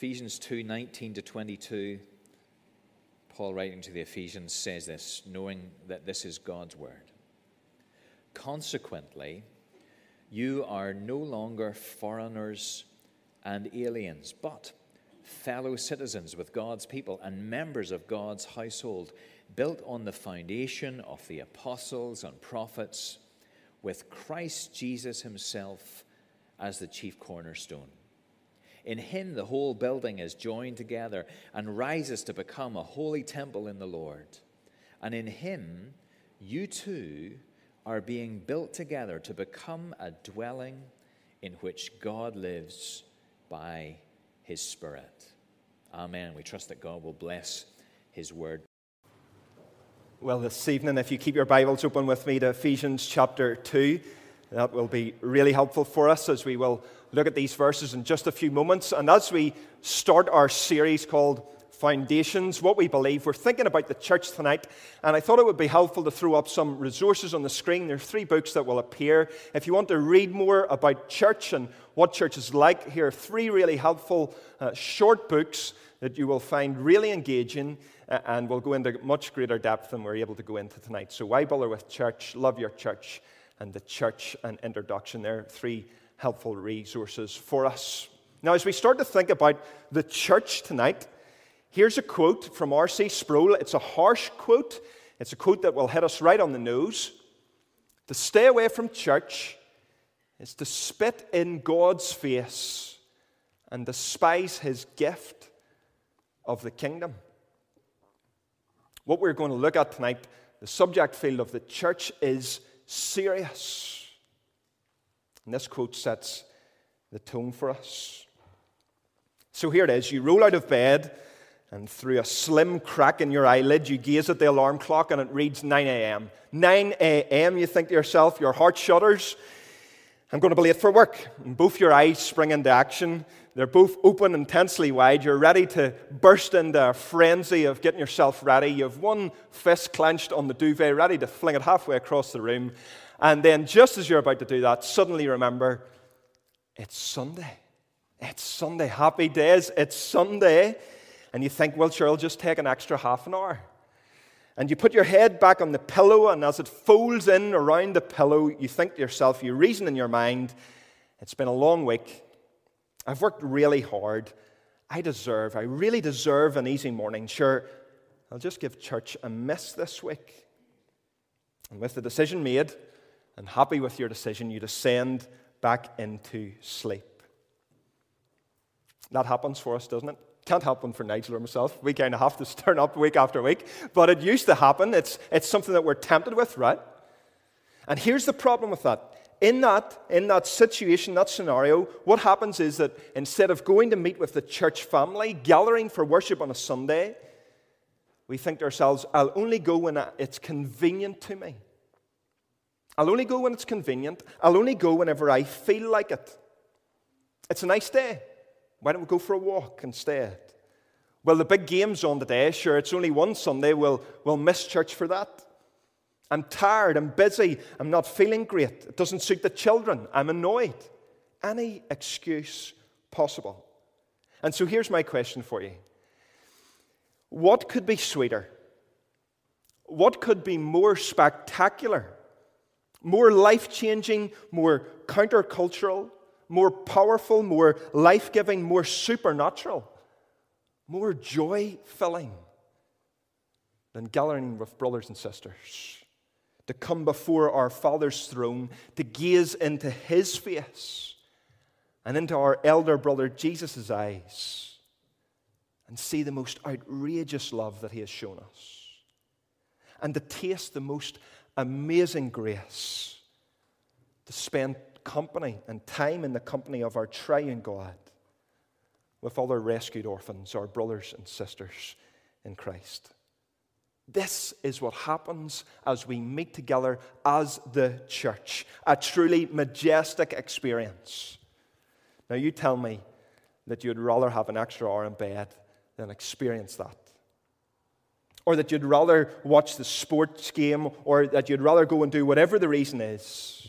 Ephesians 2 19 to 22, Paul writing to the Ephesians says this, knowing that this is God's word. Consequently, you are no longer foreigners and aliens, but fellow citizens with God's people and members of God's household, built on the foundation of the apostles and prophets, with Christ Jesus himself as the chief cornerstone. In him, the whole building is joined together and rises to become a holy temple in the Lord. And in him, you too are being built together to become a dwelling in which God lives by his Spirit. Amen. We trust that God will bless his word. Well, this evening, if you keep your Bibles open with me to Ephesians chapter 2, that will be really helpful for us as we will look at these verses in just a few moments. And as we start our series called Foundations, what we believe, we're thinking about the church tonight. And I thought it would be helpful to throw up some resources on the screen. There are three books that will appear. If you want to read more about church and what church is like, here are three really helpful uh, short books that you will find really engaging uh, and will go into much greater depth than we're able to go into tonight. So, Why Bother with Church? Love Your Church and the church and introduction. There are three helpful resources for us. Now, as we start to think about the church tonight, here's a quote from R.C. Sproul. It's a harsh quote, it's a quote that will hit us right on the nose. To stay away from church is to spit in God's face and despise his gift of the kingdom. What we're going to look at tonight, the subject field of the church, is serious. And this quote sets the tone for us. So here it is you roll out of bed, and through a slim crack in your eyelid, you gaze at the alarm clock and it reads 9 a.m. 9 a.m., you think to yourself, your heart shudders. I'm going to be late for work. And both your eyes spring into action. They're both open intensely wide. You're ready to burst into a frenzy of getting yourself ready. You have one fist clenched on the duvet, ready to fling it halfway across the room. And then, just as you're about to do that, suddenly remember it's Sunday. It's Sunday. Happy days. It's Sunday. And you think, well, sure, I'll just take an extra half an hour. And you put your head back on the pillow, and as it folds in around the pillow, you think to yourself, you reason in your mind, it's been a long week. I've worked really hard. I deserve, I really deserve an easy morning. Sure, I'll just give church a miss this week. And with the decision made, and happy with your decision, you descend back into sleep. That happens for us, doesn't it? Can't happen for Nigel or myself. We kind of have to turn up week after week, but it used to happen. It's, it's something that we're tempted with, right? And here's the problem with that. In that, in that situation, that scenario, what happens is that instead of going to meet with the church family, gathering for worship on a Sunday, we think to ourselves, I'll only go when it's convenient to me. I'll only go when it's convenient. I'll only go whenever I feel like it. It's a nice day. Why don't we go for a walk instead? Well, the big game's on today. Sure, it's only one Sunday. We'll, we'll miss church for that. I'm tired. I'm busy. I'm not feeling great. It doesn't suit the children. I'm annoyed. Any excuse possible. And so here's my question for you What could be sweeter? What could be more spectacular more life changing, more countercultural, more powerful, more life giving, more supernatural, more joy filling than gathering with brothers and sisters, to come before our Father's throne, to gaze into His face and into our elder brother Jesus' eyes and see the most outrageous love that He has shown us, and to taste the most amazing grace to spend company and time in the company of our triune God with other rescued orphans, our brothers and sisters in Christ. This is what happens as we meet together as the church. A truly majestic experience. Now, you tell me that you'd rather have an extra hour in bed than experience that or that you'd rather watch the sports game, or that you'd rather go and do whatever the reason is.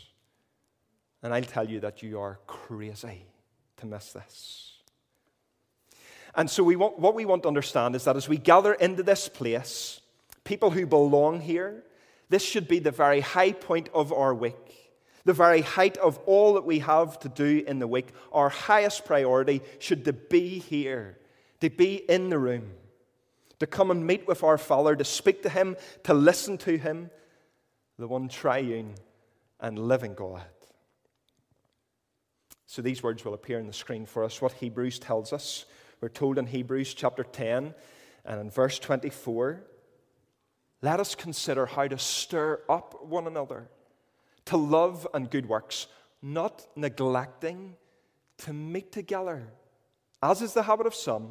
And I'll tell you that you are crazy to miss this. And so, we want, what we want to understand is that as we gather into this place, people who belong here, this should be the very high point of our week, the very height of all that we have to do in the week. Our highest priority should to be here, to be in the room, to come and meet with our Father, to speak to Him, to listen to Him, the one triune and living God. So these words will appear on the screen for us. What Hebrews tells us. We're told in Hebrews chapter 10 and in verse 24 let us consider how to stir up one another to love and good works, not neglecting to meet together, as is the habit of some,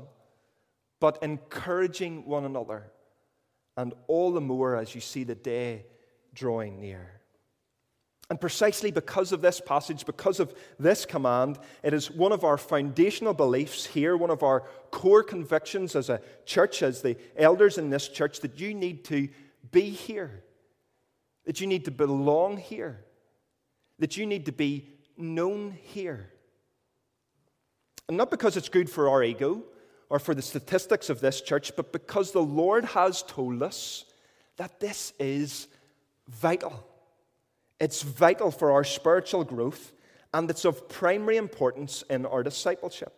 but encouraging one another, and all the more as you see the day drawing near. And precisely because of this passage, because of this command, it is one of our foundational beliefs here, one of our core convictions as a church, as the elders in this church, that you need to be here, that you need to belong here, that you need to be known here. And not because it's good for our ego or for the statistics of this church, but because the Lord has told us that this is vital. It's vital for our spiritual growth, and it's of primary importance in our discipleship.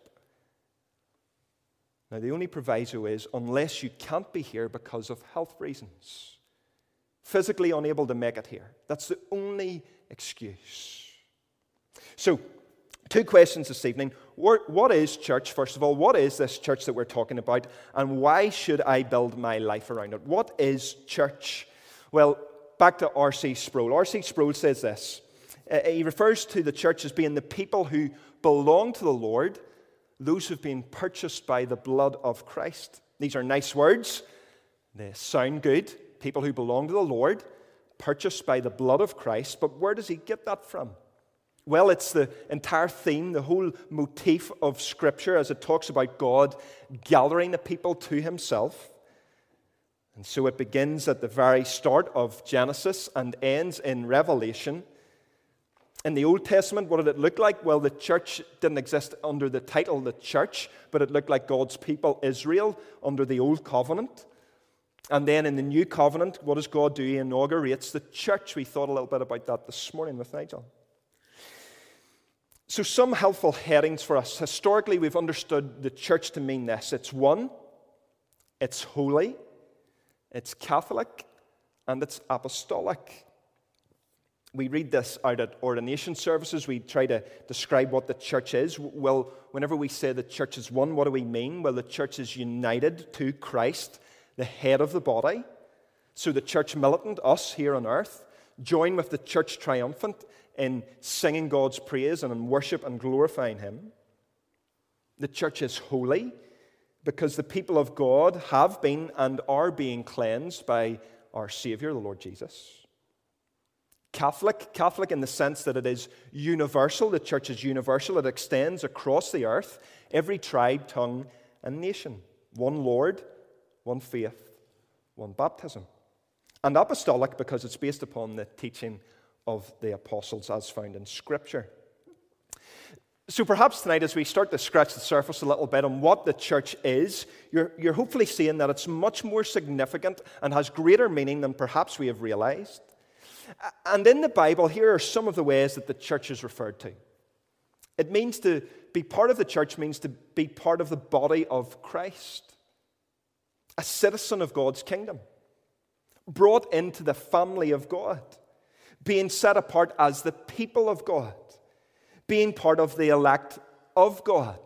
Now, the only proviso is unless you can't be here because of health reasons, physically unable to make it here. That's the only excuse. So, two questions this evening. What is church, first of all? What is this church that we're talking about? And why should I build my life around it? What is church? Well, back to R.C. Sproul. R.C. Sproul says this. Uh, he refers to the church as being the people who belong to the Lord, those who've been purchased by the blood of Christ. These are nice words. They sound good. People who belong to the Lord, purchased by the blood of Christ. But where does he get that from? Well, it's the entire theme, the whole motif of Scripture as it talks about God gathering the people to himself. And so it begins at the very start of Genesis and ends in Revelation. In the Old Testament, what did it look like? Well, the church didn't exist under the title the church, but it looked like God's people, Israel, under the Old Covenant. And then in the New Covenant, what does God do? He inaugurates the church. We thought a little bit about that this morning with Nigel. So, some helpful headings for us. Historically, we've understood the church to mean this it's one, it's holy, it's Catholic and it's apostolic. We read this out at ordination services. We try to describe what the church is. Well, whenever we say the church is one, what do we mean? Well, the church is united to Christ, the head of the body. So the church militant, us here on earth, join with the church triumphant in singing God's praise and in worship and glorifying Him. The church is holy because the people of God have been and are being cleansed by our Savior, the Lord Jesus. Catholic, Catholic in the sense that it is universal, the church is universal, it extends across the earth, every tribe, tongue, and nation. One Lord, one faith, one baptism. And apostolic because it's based upon the teaching of the apostles as found in Scripture. So perhaps tonight, as we start to scratch the surface a little bit on what the church is, you're, you're hopefully seeing that it's much more significant and has greater meaning than perhaps we have realized. And in the Bible, here are some of the ways that the church is referred to. It means to be part of the church means to be part of the body of Christ, a citizen of God's kingdom, brought into the family of God, being set apart as the people of God being part of the elect of God.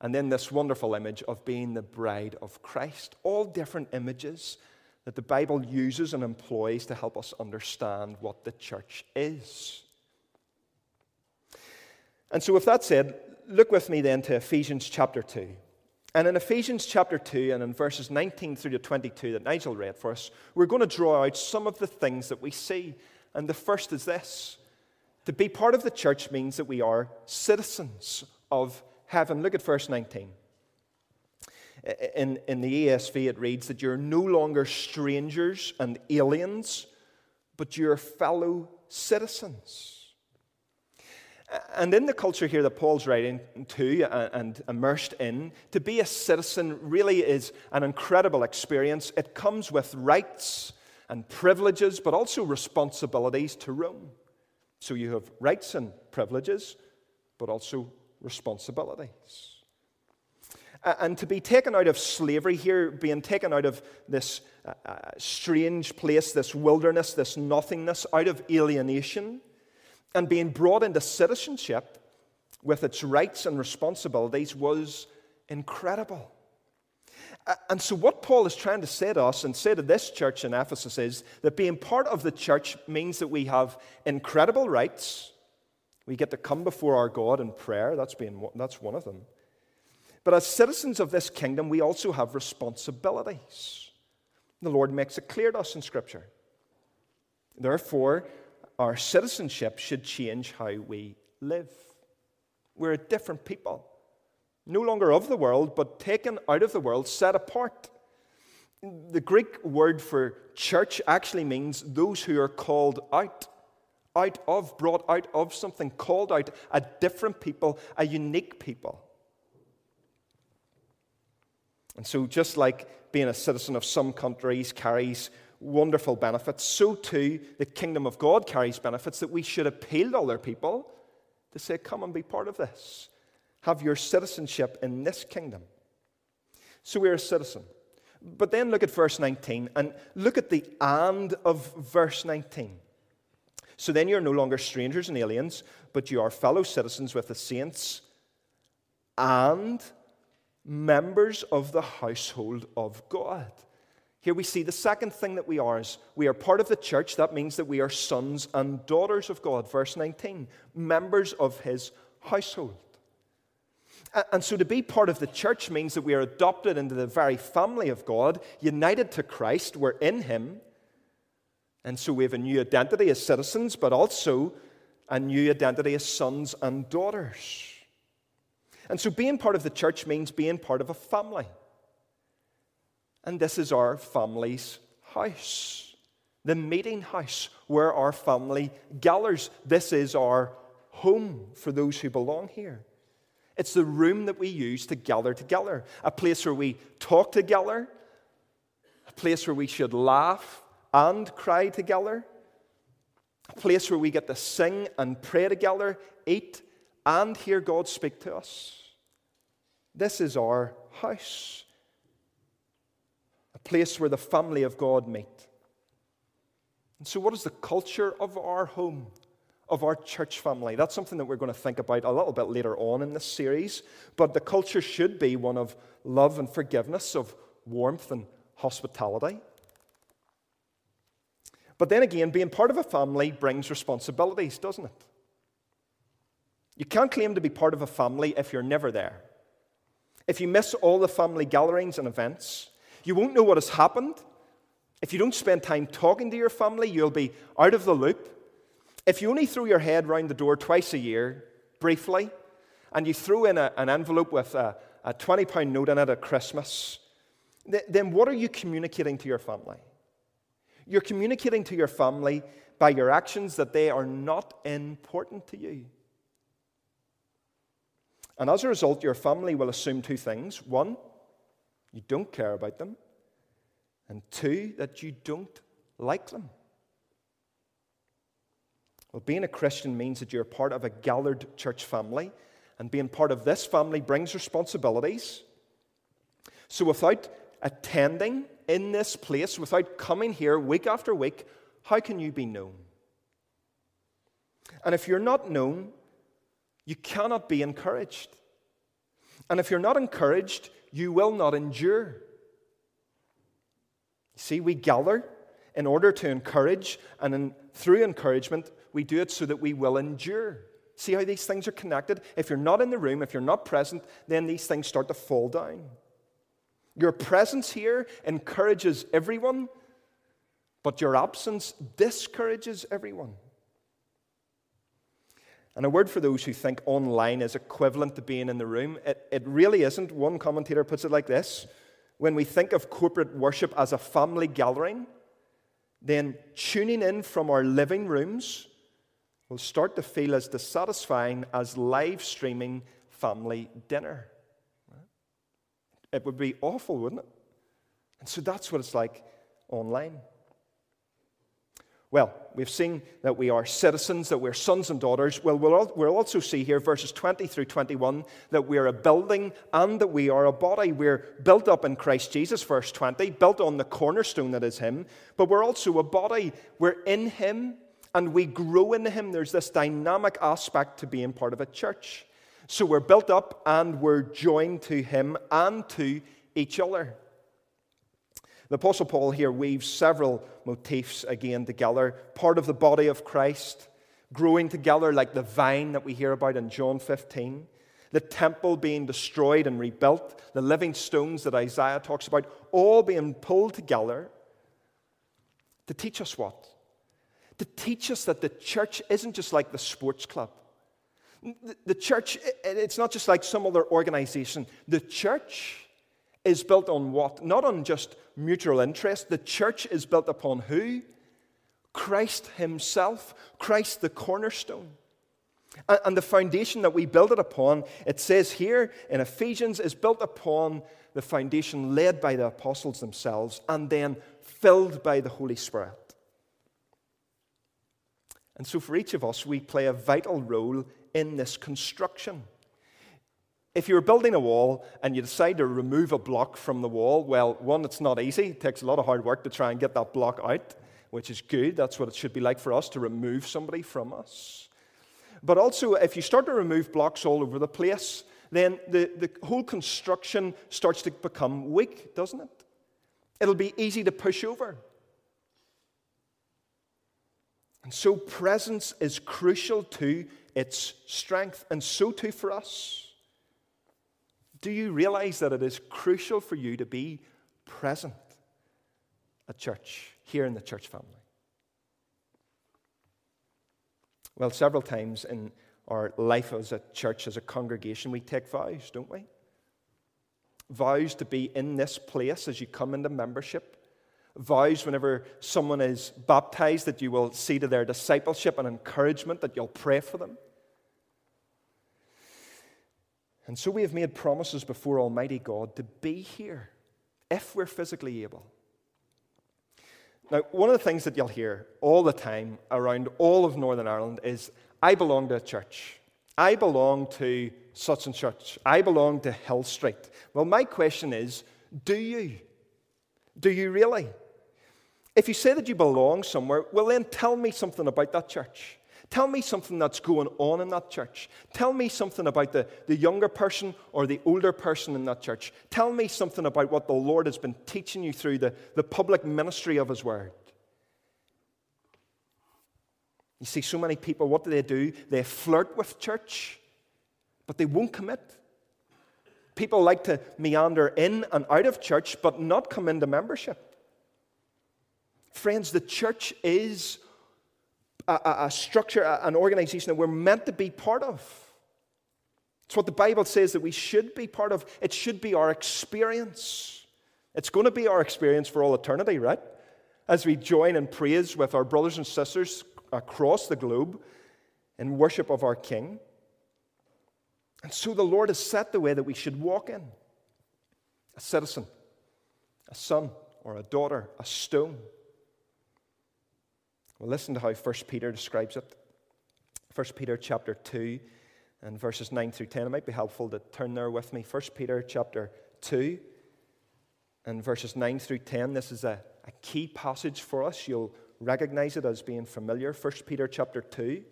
And then this wonderful image of being the bride of Christ. All different images that the Bible uses and employs to help us understand what the church is. And so, with that said, look with me then to Ephesians chapter 2. And in Ephesians chapter 2 and in verses 19 through to 22 that Nigel read for us, we're going to draw out some of the things that we see. And the first is this to be part of the church means that we are citizens of heaven. Look at verse 19. In, in the ESV, it reads that you're no longer strangers and aliens, but you're fellow citizens. And in the culture here that Paul's writing to and immersed in, to be a citizen really is an incredible experience. It comes with rights and privileges, but also responsibilities to Rome. So you have rights and privileges, but also responsibilities. And to be taken out of slavery here, being taken out of this uh, uh, strange place, this wilderness, this nothingness, out of alienation, and being brought into citizenship with its rights and responsibilities was incredible. And so, what Paul is trying to say to us and say to this church in Ephesus is that being part of the church means that we have incredible rights. We get to come before our God in prayer. That's, being, that's one of them. But as citizens of this kingdom, we also have responsibilities. The Lord makes it clear to us in Scripture. Therefore, our citizenship should change how we live. We're a different people no longer of the world, but taken out of the world, set apart. The Greek word for church actually means those who are called out, out of, brought out of something, called out, a different people, a unique people. And so, just like being a citizen of some countries carries wonderful benefits, so too the kingdom of God carries benefits that we should appeal to other people to say, Come and be part of this have your citizenship in this kingdom. So we're a citizen. But then look at verse 19 and look at the and of verse 19. So then you're no longer strangers and aliens, but you are fellow citizens with the saints and members of the household of God. Here we see the second thing that we are is we are part of the church. That means that we are sons and daughters of God. Verse 19, members of his household. And so to be part of the church means that we are adopted into the very family of God, united to Christ, we're in Him. And so we have a new identity as citizens, but also a new identity as sons and daughters. And so being part of the church means being part of a family. And this is our family's house, the meeting house where our family gathers. This is our home for those who belong here. It's the room that we use to gather together, a place where we talk together, a place where we should laugh and cry together, a place where we get to sing and pray together, eat, and hear God speak to us. This is our house, a place where the family of God meet. And so, what is the culture of our home? Of our church family. That's something that we're going to think about a little bit later on in this series. But the culture should be one of love and forgiveness, of warmth and hospitality. But then again, being part of a family brings responsibilities, doesn't it? You can't claim to be part of a family if you're never there. If you miss all the family gatherings and events, you won't know what has happened. If you don't spend time talking to your family, you'll be out of the loop. If you only throw your head round the door twice a year, briefly, and you throw in a, an envelope with a, a £20 note in it at Christmas, th- then what are you communicating to your family? You're communicating to your family by your actions that they are not important to you. And as a result, your family will assume two things. One, you don't care about them. And two, that you don't like them. Well, being a Christian means that you're part of a gathered church family, and being part of this family brings responsibilities. So, without attending in this place, without coming here week after week, how can you be known? And if you're not known, you cannot be encouraged. And if you're not encouraged, you will not endure. See, we gather in order to encourage, and in, through encouragement, we do it so that we will endure. See how these things are connected? If you're not in the room, if you're not present, then these things start to fall down. Your presence here encourages everyone, but your absence discourages everyone. And a word for those who think online is equivalent to being in the room, it, it really isn't. One commentator puts it like this When we think of corporate worship as a family gathering, then tuning in from our living rooms will start to feel as dissatisfying as live streaming family dinner. It would be awful, wouldn't it? And so that's what it's like online. Well, we've seen that we are citizens, that we're sons and daughters. Well, we'll also see here, verses 20 through 21, that we're a building and that we are a body. We're built up in Christ Jesus, verse 20, built on the cornerstone that is Him, but we're also a body. We're in Him and we grow in Him. There's this dynamic aspect to being part of a church. So we're built up and we're joined to Him and to each other. The Apostle Paul here weaves several motifs again together. Part of the body of Christ, growing together like the vine that we hear about in John 15. The temple being destroyed and rebuilt, the living stones that Isaiah talks about, all being pulled together to teach us what? To teach us that the church isn't just like the sports club. The church, it's not just like some other organization. The church is built on what? Not on just mutual interest. The church is built upon who? Christ Himself, Christ the cornerstone. And the foundation that we build it upon, it says here in Ephesians, is built upon the foundation laid by the apostles themselves and then filled by the Holy Spirit. And so, for each of us, we play a vital role in this construction. If you're building a wall and you decide to remove a block from the wall, well, one, it's not easy. It takes a lot of hard work to try and get that block out, which is good. That's what it should be like for us to remove somebody from us. But also, if you start to remove blocks all over the place, then the, the whole construction starts to become weak, doesn't it? It'll be easy to push over. And so, presence is crucial to its strength, and so too for us. Do you realize that it is crucial for you to be present at church, here in the church family? Well, several times in our life as a church, as a congregation, we take vows, don't we? Vows to be in this place as you come into membership. Vows whenever someone is baptized that you will see to their discipleship and encouragement, that you'll pray for them. And so we have made promises before Almighty God to be here if we're physically able. Now, one of the things that you'll hear all the time around all of Northern Ireland is I belong to a church. I belong to such and such. I belong to Hill Street. Well, my question is do you? Do you really? If you say that you belong somewhere, well, then tell me something about that church. Tell me something that's going on in that church. Tell me something about the, the younger person or the older person in that church. Tell me something about what the Lord has been teaching you through the, the public ministry of His Word. You see, so many people, what do they do? They flirt with church, but they won't commit. People like to meander in and out of church, but not come into membership. Friends, the church is a, a, structure, an organization that we're meant to be part of. It's what the Bible says that we should be part of. It should be our experience. It's going to be our experience for all eternity, right? As we join in praise with our brothers and sisters across the globe in worship of our King. And so the Lord has set the way that we should walk in a citizen, a son or a daughter, a stone. Well, listen to how 1 Peter describes it. 1 Peter chapter 2 and verses 9 through 10. It might be helpful to turn there with me. 1 Peter chapter 2 and verses 9 through 10. This is a, a key passage for us. You'll recognize it as being familiar. 1 Peter chapter 2.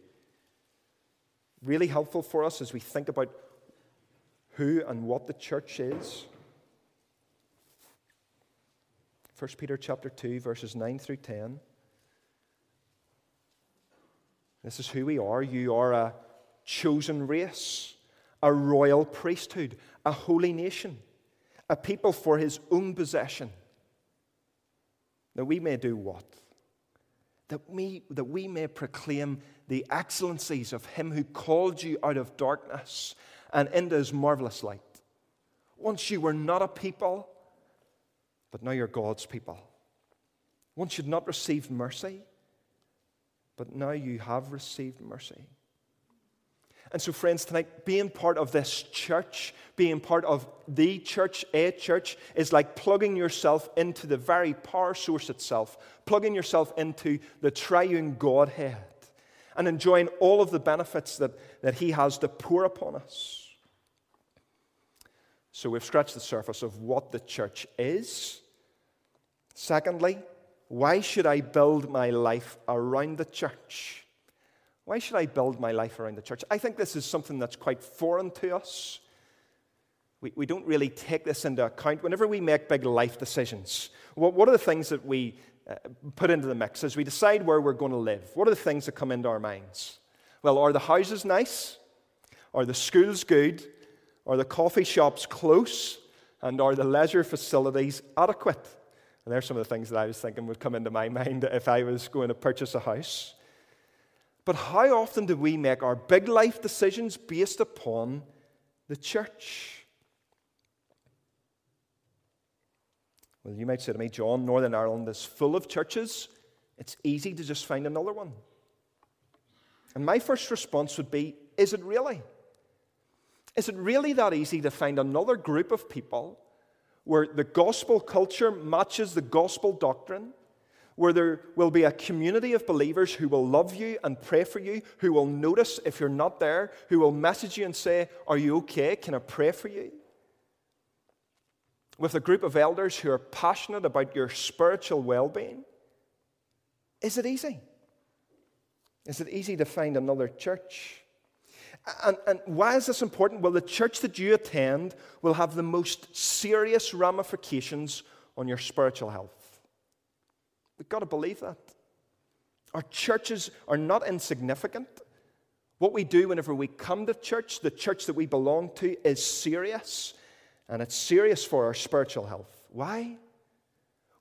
Really helpful for us as we think about who and what the church is. 1 Peter chapter 2, verses 9 through 10. This is who we are. You are a chosen race, a royal priesthood, a holy nation, a people for his own possession. That we may do what? That we, that we may proclaim the excellencies of him who called you out of darkness and into his marvelous light. Once you were not a people, but now you're God's people. Once you'd not received mercy, but now you have received mercy. And so, friends, tonight, being part of this church, being part of the church, a church, is like plugging yourself into the very power source itself, plugging yourself into the triune Godhead, and enjoying all of the benefits that, that He has to pour upon us. So, we've scratched the surface of what the church is. Secondly, why should I build my life around the church? Why should I build my life around the church? I think this is something that's quite foreign to us. We, we don't really take this into account. Whenever we make big life decisions, what, what are the things that we uh, put into the mix as we decide where we're going to live? What are the things that come into our minds? Well, are the houses nice? Are the schools good? Are the coffee shops close? And are the leisure facilities adequate? And there's some of the things that I was thinking would come into my mind if I was going to purchase a house. But how often do we make our big life decisions based upon the church? Well, you might say to me, John, Northern Ireland is full of churches. It's easy to just find another one. And my first response would be, is it really? Is it really that easy to find another group of people where the gospel culture matches the gospel doctrine? where there will be a community of believers who will love you and pray for you, who will notice if you're not there, who will message you and say, Are you okay? Can I pray for you? With a group of elders who are passionate about your spiritual well being. Is it easy? Is it easy to find another church? And, and, why is this important? Well, the church that you attend will have the most serious ramifications on your spiritual health. We've got to believe that. Our churches are not insignificant. What we do whenever we come to church, the church that we belong to, is serious. And it's serious for our spiritual health. Why?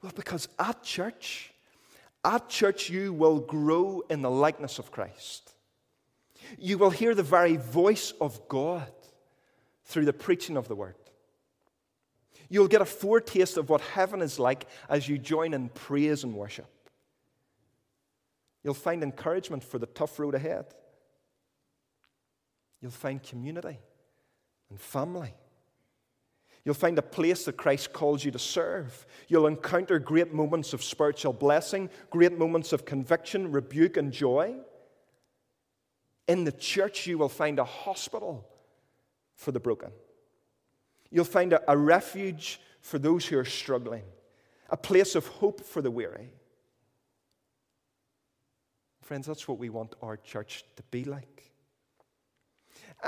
Well, because at church, at church, you will grow in the likeness of Christ. You will hear the very voice of God through the preaching of the word. You'll get a foretaste of what heaven is like as you join in praise and worship. You'll find encouragement for the tough road ahead. You'll find community and family. You'll find a place that Christ calls you to serve. You'll encounter great moments of spiritual blessing, great moments of conviction, rebuke, and joy. In the church, you will find a hospital for the broken. You'll find a, a refuge for those who are struggling, a place of hope for the weary. Friends, that's what we want our church to be like.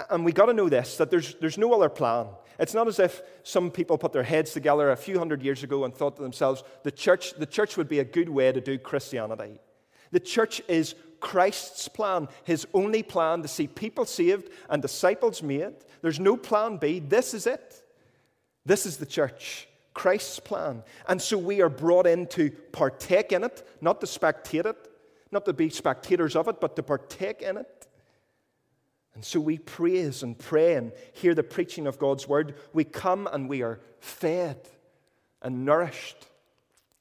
And we got to know this that there's, there's no other plan. It's not as if some people put their heads together a few hundred years ago and thought to themselves, the church, the church would be a good way to do Christianity. The church is Christ's plan, his only plan to see people saved and disciples made. There's no plan B. This is it. This is the church, Christ's plan. And so we are brought in to partake in it, not to spectate it, not to be spectators of it, but to partake in it. And so we praise and pray and hear the preaching of God's word. We come and we are fed and nourished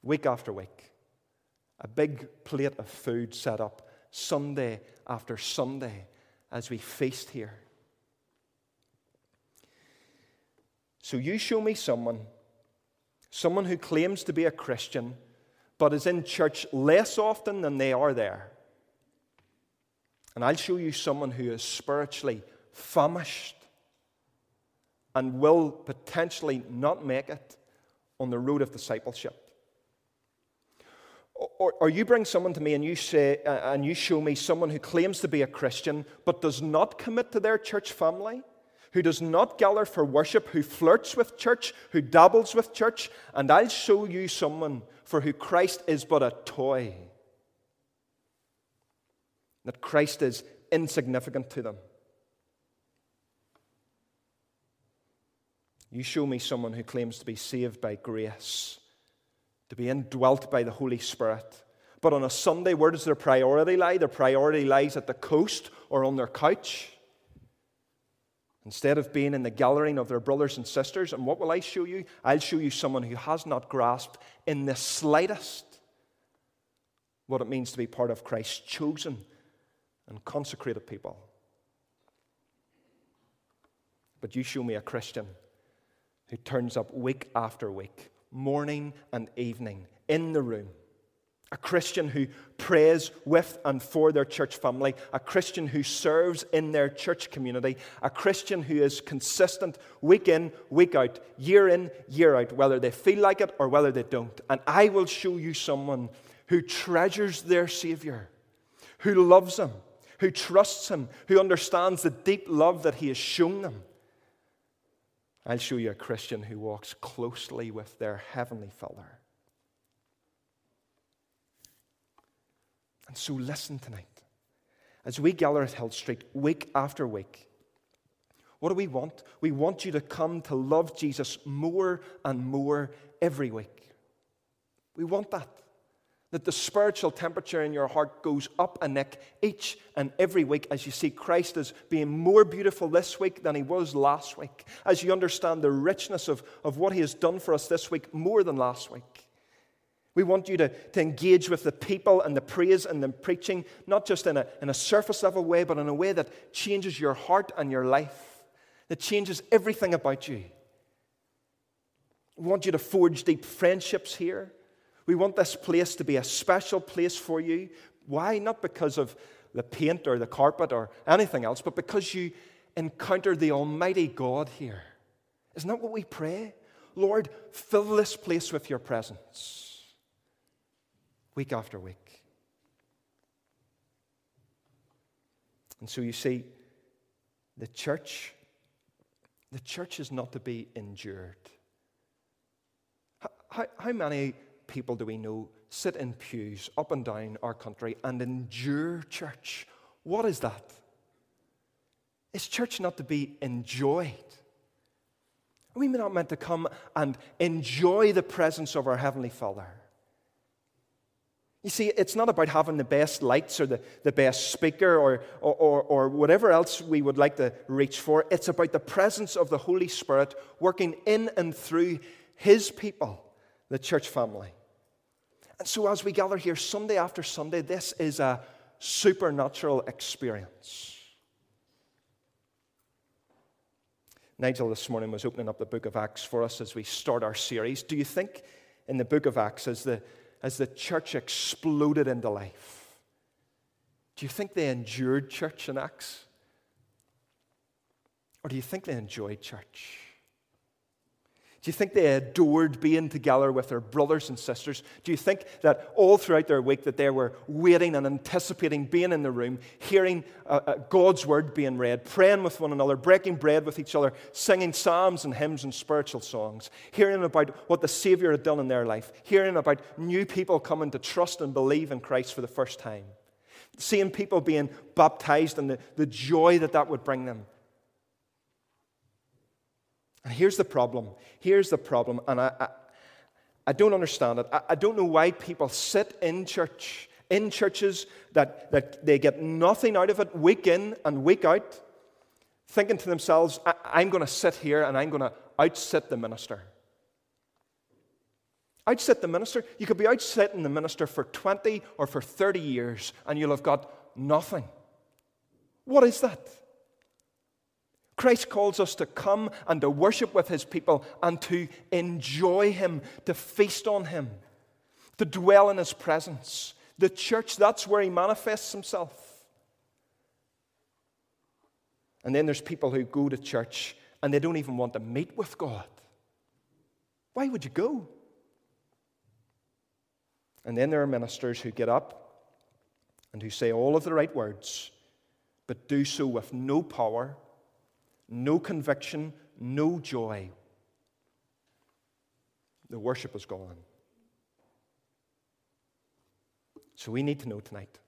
week after week. A big plate of food set up Sunday after Sunday as we feast here. So you show me someone, someone who claims to be a Christian, but is in church less often than they are there. And I'll show you someone who is spiritually famished and will potentially not make it on the road of discipleship. Or, or, you bring someone to me and you say uh, and you show me someone who claims to be a Christian but does not commit to their church family who does not gather for worship, who flirts with church, who dabbles with church, and I'll show you someone for who Christ is but a toy. That Christ is insignificant to them. You show me someone who claims to be saved by grace, to be indwelt by the Holy Spirit. But on a Sunday, where does their priority lie? Their priority lies at the coast or on their couch. Instead of being in the gathering of their brothers and sisters, and what will I show you? I'll show you someone who has not grasped in the slightest what it means to be part of Christ's chosen and consecrated people. But you show me a Christian who turns up week after week, morning and evening, in the room a Christian who prays with and for their church family, a Christian who serves in their church community, a Christian who is consistent week in, week out, year in, year out, whether they feel like it or whether they don't. And I will show you someone who treasures their Savior, who loves Him, who trusts Him, who understands the deep love that He has shown them. I'll show you a Christian who walks closely with their Heavenly Father. And so listen tonight. As we gather at Hill Street week after week, what do we want? We want you to come to love Jesus more and more every week. We want that. That the spiritual temperature in your heart goes up a nick each and every week as you see Christ as being more beautiful this week than he was last week. As you understand the richness of, of what he has done for us this week more than last week. We want you to, to engage with the people and the praise and the preaching, not just in a, in a surface level way, but in a way that changes your heart and your life, that changes everything about you. We want you to forge deep friendships here. We want this place to be a special place for you. Why? Not because of the paint or the carpet or anything else, but because you encounter the Almighty God here. Isn't that what we pray? Lord, fill this place with your presence week after week. And so you see, the church, the church is not to be endured. How, how many people do we know sit in pews up and down our country and endure church? What is that? Is church not to be enjoyed? Are we not meant to come and enjoy the presence of our Heavenly Father? You see, it's not about having the best lights or the, the best speaker or, or, or, whatever else we would like to reach for. It's about the presence of the Holy Spirit working in and through His people, the church family. And so, as we gather here Sunday after Sunday, this is a supernatural experience. Nigel this morning was opening up the book of Acts for us as we start our series. Do you think in the book of Acts, as the as the church exploded into life. Do you think they endured church in Acts? Or do you think they enjoyed church? Do you think they adored being together with their brothers and sisters? Do you think that all throughout their week that they were waiting and anticipating being in the room, hearing uh, uh, God's word being read, praying with one another, breaking bread with each other, singing psalms and hymns and spiritual songs, hearing about what the Savior had done in their life, hearing about new people coming to trust and believe in Christ for the first time, seeing people being baptized and the, the joy that that would bring them, and here's the problem. Here's the problem. And I, I, I don't understand it. I, I don't know why people sit in church, in churches that, that they get nothing out of it week in and week out, thinking to themselves, I'm going to sit here and I'm going to outsit the minister. Outsit the minister. You could be outsitting the minister for 20 or for 30 years and you'll have got nothing. What is that? Christ calls us to come and to worship with his people and to enjoy him, to feast on him, to dwell in his presence. The church, that's where he manifests himself. And then there's people who go to church and they don't even want to meet with God. Why would you go? And then there are ministers who get up and who say all of the right words, but do so with no power no conviction, no joy. The worship is gone. So we need to know tonight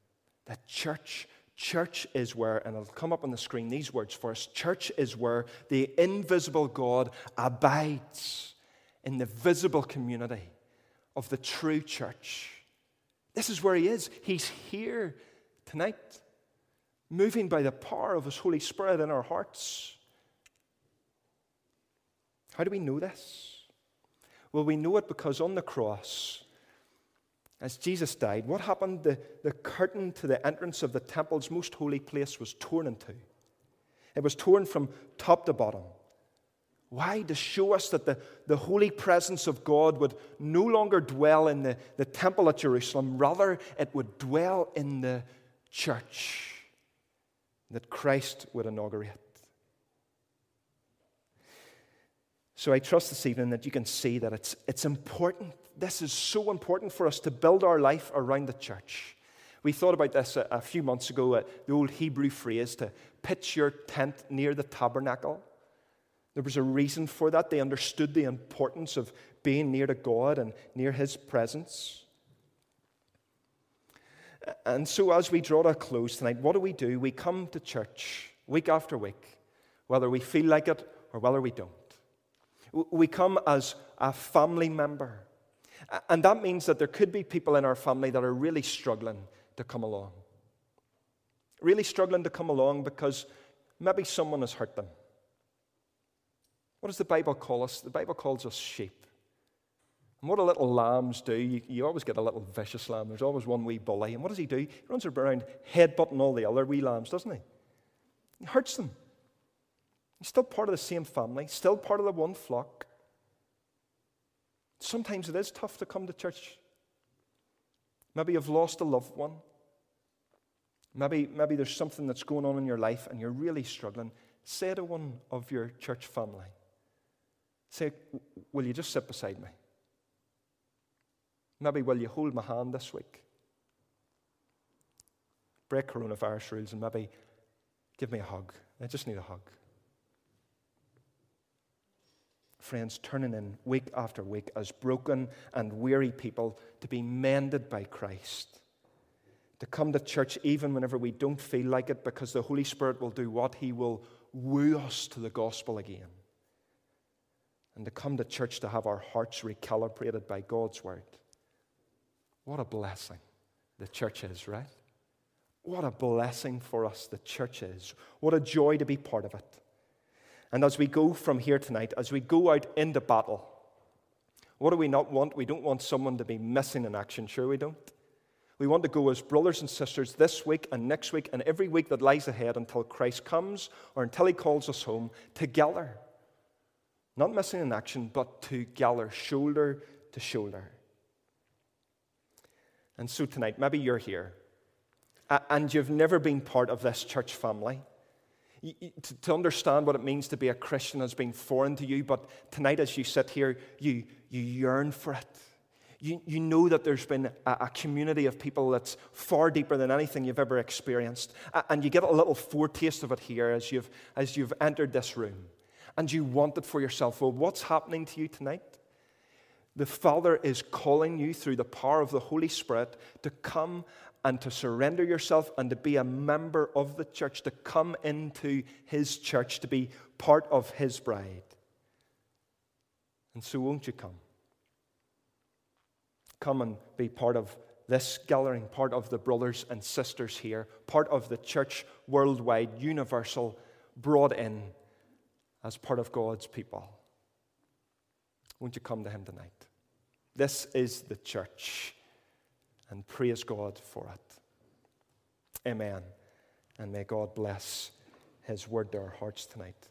that church, church is where, and it'll come up on the screen these words for us church is where the invisible God abides in the visible community of the true church. This is where He is. He's here tonight, moving by the power of His Holy Spirit in our hearts. How do we know this? Well, we know it because on the cross, as Jesus died, what happened? The, the curtain to the entrance of the temple's most holy place was torn in two. It was torn from top to bottom. Why? To show us that the, the holy presence of God would no longer dwell in the, the temple at Jerusalem, rather, it would dwell in the church that Christ would inaugurate. So I trust this evening that you can see that it's, it's important. This is so important for us to build our life around the church. We thought about this a, a few months ago, uh, the old Hebrew phrase to pitch your tent near the tabernacle. There was a reason for that. They understood the importance of being near to God and near His presence. And so, as we draw to a close tonight, what do we do? We come to church week after week, whether we feel like it or whether we don't. We come as a family member. And that means that there could be people in our family that are really struggling to come along. Really struggling to come along because maybe someone has hurt them. What does the Bible call us? The Bible calls us sheep. And what do little lambs do? You, you, always get a little vicious lamb. There's always one wee bully. And what does he do? He runs around headbutting all the other wee lambs, doesn't he? He hurts them. Still part of the same family, still part of the one flock. Sometimes it is tough to come to church. Maybe you've lost a loved one. Maybe, maybe there's something that's going on in your life and you're really struggling. Say to one of your church family, say, Will you just sit beside me? Maybe will you hold my hand this week? Break coronavirus rules and maybe give me a hug. I just need a hug friends, turning in week after week as broken and weary people to be mended by Christ. To come to church even whenever we don't feel like it, because the Holy Spirit will do what? He will woo us to the gospel again. And to come to church to have our hearts recalibrated by God's word. What a blessing the church is, right? What a blessing for us the church is. What a joy to be part of it. And as we go from here tonight, as we go out into battle, what do we not want? We don't want someone to be missing in action. Sure, we don't. We want to go as brothers and sisters this week and next week and every week that lies ahead until Christ comes or until he calls us home together. Not missing in action, but together, shoulder to shoulder. And so tonight, maybe you're here and you've never been part of this church family to understand what it means to be a Christian has been foreign to you, but tonight as you sit here, you, you yearn for it. You, you know that there's been a, a community of people that's far deeper than anything you've ever experienced. And you get a little foretaste of it here as you've, as you've entered this room. And you want it for yourself. Well, what's happening to you tonight? The Father is calling you through the power of the Holy Spirit to come and to surrender yourself and to be a member of the church, to come into His church, to be part of His bride. And so, won't you come? Come and be part of this gathering, part of the brothers and sisters here, part of the church worldwide, universal, brought in as part of God's people. Won't you come to Him tonight? This is the church and praise God for it. Amen. And may God bless his word to our hearts tonight.